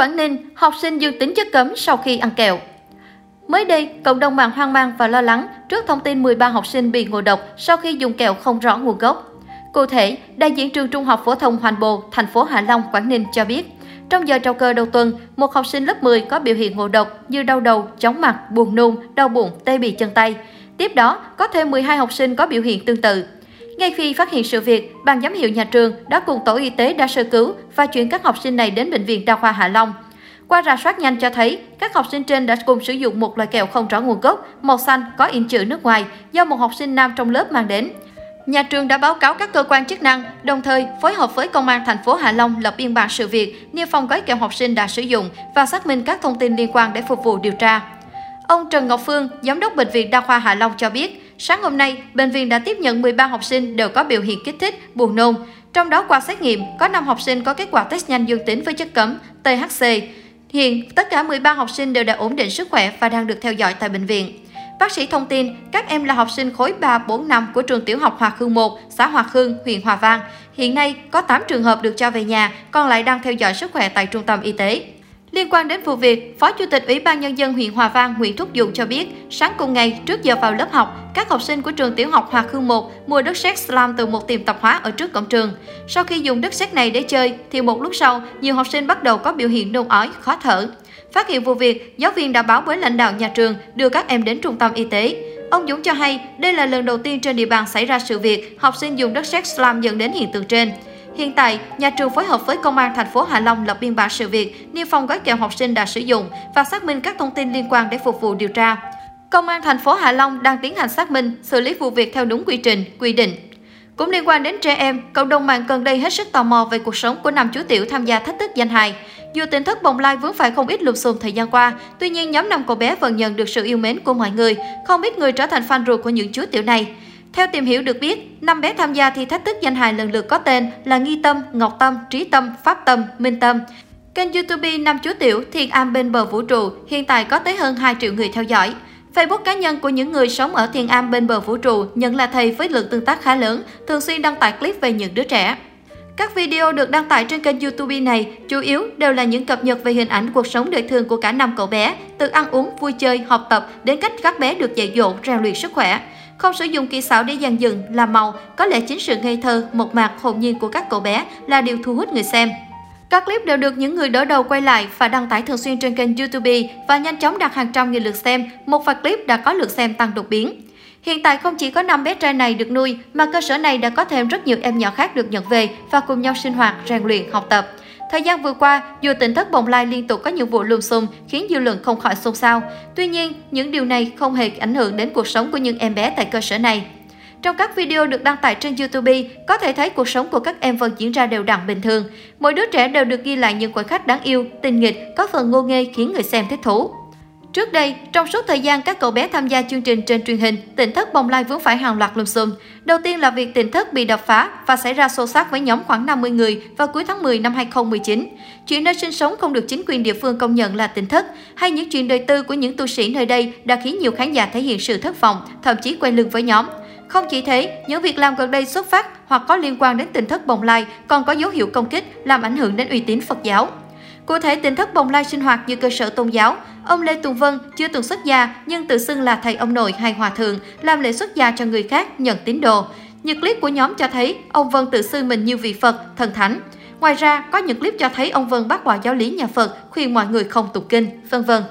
Quảng Ninh, học sinh dương tính chất cấm sau khi ăn kẹo. Mới đây, cộng đồng mạng hoang mang và lo lắng trước thông tin 13 học sinh bị ngộ độc sau khi dùng kẹo không rõ nguồn gốc. Cụ thể, đại diện trường Trung học phổ thông Hoành Bồ, thành phố Hạ Long, Quảng Ninh cho biết, trong giờ trao cơ đầu tuần, một học sinh lớp 10 có biểu hiện ngộ độc như đau đầu, chóng mặt, buồn nôn, đau bụng, tê bì chân tay. Tiếp đó, có thêm 12 học sinh có biểu hiện tương tự. Ngay khi phát hiện sự việc, ban giám hiệu nhà trường đã cùng tổ y tế đã sơ cứu và chuyển các học sinh này đến bệnh viện đa khoa Hạ Long. Qua rà soát nhanh cho thấy, các học sinh trên đã cùng sử dụng một loại kẹo không rõ nguồn gốc, màu xanh có in chữ nước ngoài do một học sinh nam trong lớp mang đến. Nhà trường đã báo cáo các cơ quan chức năng, đồng thời phối hợp với công an thành phố Hạ Long lập biên bản sự việc, niêm phong gói kẹo học sinh đã sử dụng và xác minh các thông tin liên quan để phục vụ điều tra. Ông Trần Ngọc Phương, giám đốc bệnh viện Đa khoa Hạ Long cho biết, sáng hôm nay, bệnh viện đã tiếp nhận 13 học sinh đều có biểu hiện kích thích, buồn nôn. Trong đó qua xét nghiệm, có 5 học sinh có kết quả test nhanh dương tính với chất cấm THC. Hiện, tất cả 13 học sinh đều đã ổn định sức khỏe và đang được theo dõi tại bệnh viện. Bác sĩ thông tin, các em là học sinh khối 3, 4, 5 của trường tiểu học Hòa Khương 1, xã Hòa Khương, huyện Hòa Vang. Hiện nay, có 8 trường hợp được cho về nhà, còn lại đang theo dõi sức khỏe tại trung tâm y tế. Liên quan đến vụ việc, Phó Chủ tịch Ủy ban Nhân dân huyện Hòa Vang Nguyễn Thúc Dũng cho biết, sáng cùng ngày, trước giờ vào lớp học, các học sinh của trường tiểu học Hòa Khương 1 mua đất sét slam từ một tiệm tạp hóa ở trước cổng trường. Sau khi dùng đất sét này để chơi, thì một lúc sau, nhiều học sinh bắt đầu có biểu hiện nôn ói, khó thở. Phát hiện vụ việc, giáo viên đã báo với lãnh đạo nhà trường đưa các em đến trung tâm y tế. Ông Dũng cho hay, đây là lần đầu tiên trên địa bàn xảy ra sự việc học sinh dùng đất sét slam dẫn đến hiện tượng trên. Hiện tại, nhà trường phối hợp với công an thành phố Hạ Long lập biên bản sự việc, niêm phong gói kẹo học sinh đã sử dụng và xác minh các thông tin liên quan để phục vụ điều tra. Công an thành phố Hạ Long đang tiến hành xác minh, xử lý vụ việc theo đúng quy trình, quy định. Cũng liên quan đến trẻ em, cộng đồng mạng gần đây hết sức tò mò về cuộc sống của nam chú tiểu tham gia thách thức danh hài. Dù tỉnh thất bồng lai vướng phải không ít lùm xùm thời gian qua, tuy nhiên nhóm năm cậu bé vẫn nhận được sự yêu mến của mọi người, không ít người trở thành fan ruột của những chú tiểu này. Theo tìm hiểu được biết, năm bé tham gia thi thách thức danh hài lần lượt có tên là Nghi Tâm, Ngọc Tâm, Trí Tâm, Pháp Tâm, Minh Tâm. Kênh YouTube năm chú tiểu Thiên Am bên bờ vũ trụ hiện tại có tới hơn 2 triệu người theo dõi. Facebook cá nhân của những người sống ở Thiên Am bên bờ vũ trụ nhận là thầy với lượng tương tác khá lớn, thường xuyên đăng tải clip về những đứa trẻ. Các video được đăng tải trên kênh YouTube này chủ yếu đều là những cập nhật về hình ảnh cuộc sống đời thường của cả năm cậu bé, từ ăn uống, vui chơi, học tập đến cách các bé được dạy dỗ, rèn luyện sức khỏe. Không sử dụng kỹ xảo để dàn dựng, làm màu, có lẽ chính sự ngây thơ, mộc mạc, hồn nhiên của các cậu bé là điều thu hút người xem. Các clip đều được những người đỡ đầu quay lại và đăng tải thường xuyên trên kênh YouTube và nhanh chóng đạt hàng trăm nghìn lượt xem, một vài clip đã có lượt xem tăng đột biến. Hiện tại không chỉ có 5 bé trai này được nuôi, mà cơ sở này đã có thêm rất nhiều em nhỏ khác được nhận về và cùng nhau sinh hoạt, rèn luyện, học tập. Thời gian vừa qua, dù tỉnh thất Bồng Lai liên tục có những vụ lùm xùm khiến dư luận không khỏi xôn xao. Tuy nhiên, những điều này không hề ảnh hưởng đến cuộc sống của những em bé tại cơ sở này. Trong các video được đăng tải trên YouTube, có thể thấy cuộc sống của các em vẫn diễn ra đều đặn bình thường. Mỗi đứa trẻ đều được ghi lại những khoảnh khắc đáng yêu, tình nghịch, có phần ngô nghê khiến người xem thích thú. Trước đây, trong suốt thời gian các cậu bé tham gia chương trình trên truyền hình, tỉnh thất bồng lai vướng phải hàng loạt lùm xùm. Đầu tiên là việc tỉnh thất bị đập phá và xảy ra xô xát với nhóm khoảng 50 người vào cuối tháng 10 năm 2019. Chuyện nơi sinh sống không được chính quyền địa phương công nhận là tỉnh thất, hay những chuyện đời tư của những tu sĩ nơi đây đã khiến nhiều khán giả thể hiện sự thất vọng, thậm chí quay lưng với nhóm. Không chỉ thế, những việc làm gần đây xuất phát hoặc có liên quan đến tình thất bồng lai còn có dấu hiệu công kích, làm ảnh hưởng đến uy tín Phật giáo. Cụ thể, tỉnh thất bồng lai sinh hoạt như cơ sở tôn giáo. Ông Lê Tùng Vân chưa từng xuất gia nhưng tự xưng là thầy ông nội hay hòa thượng, làm lễ xuất gia cho người khác nhận tín đồ. Những clip của nhóm cho thấy ông Vân tự xưng mình như vị Phật, thần thánh. Ngoài ra, có những clip cho thấy ông Vân bác bỏ giáo lý nhà Phật, khuyên mọi người không tụng kinh, vân vân.